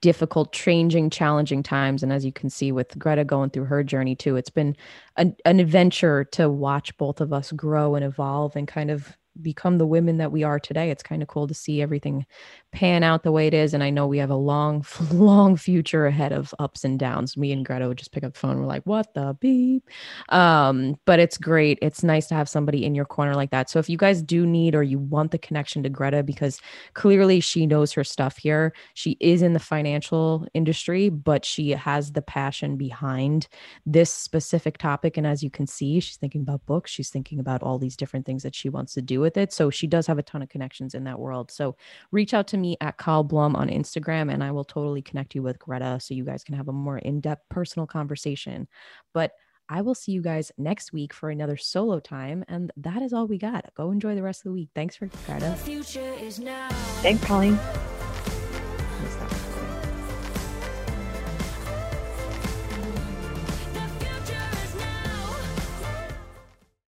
difficult, changing, challenging times. And as you can see with Gretta going through her journey too, it's been an, an adventure to watch both of us grow and evolve and kind of become the women that we are today. It's kind of cool to see everything pan out the way it is. And I know we have a long, [laughs] long future ahead of ups and downs. Me and Gretta would just pick up the phone. We're like, what the beep? Um, but it's great. It's nice to have somebody in your corner like that. So if you guys do need or you want the connection to Gretta, because clearly she knows her stuff here, she is in the financial industry, but she has the passion behind this specific topic. And as you can see, she's thinking about books, she's thinking about all these different things that she wants to do with it. So she does have a ton of connections in that world. So reach out to me at Kyle Blum on Instagram and I will totally connect you with Gretta so you guys can have a more in depth personal conversation. But I will see you guys next week for another solo time. And that is all we got. Go enjoy the rest of the week. Thanks for The Gretta. future is now. Thanks, Colleen.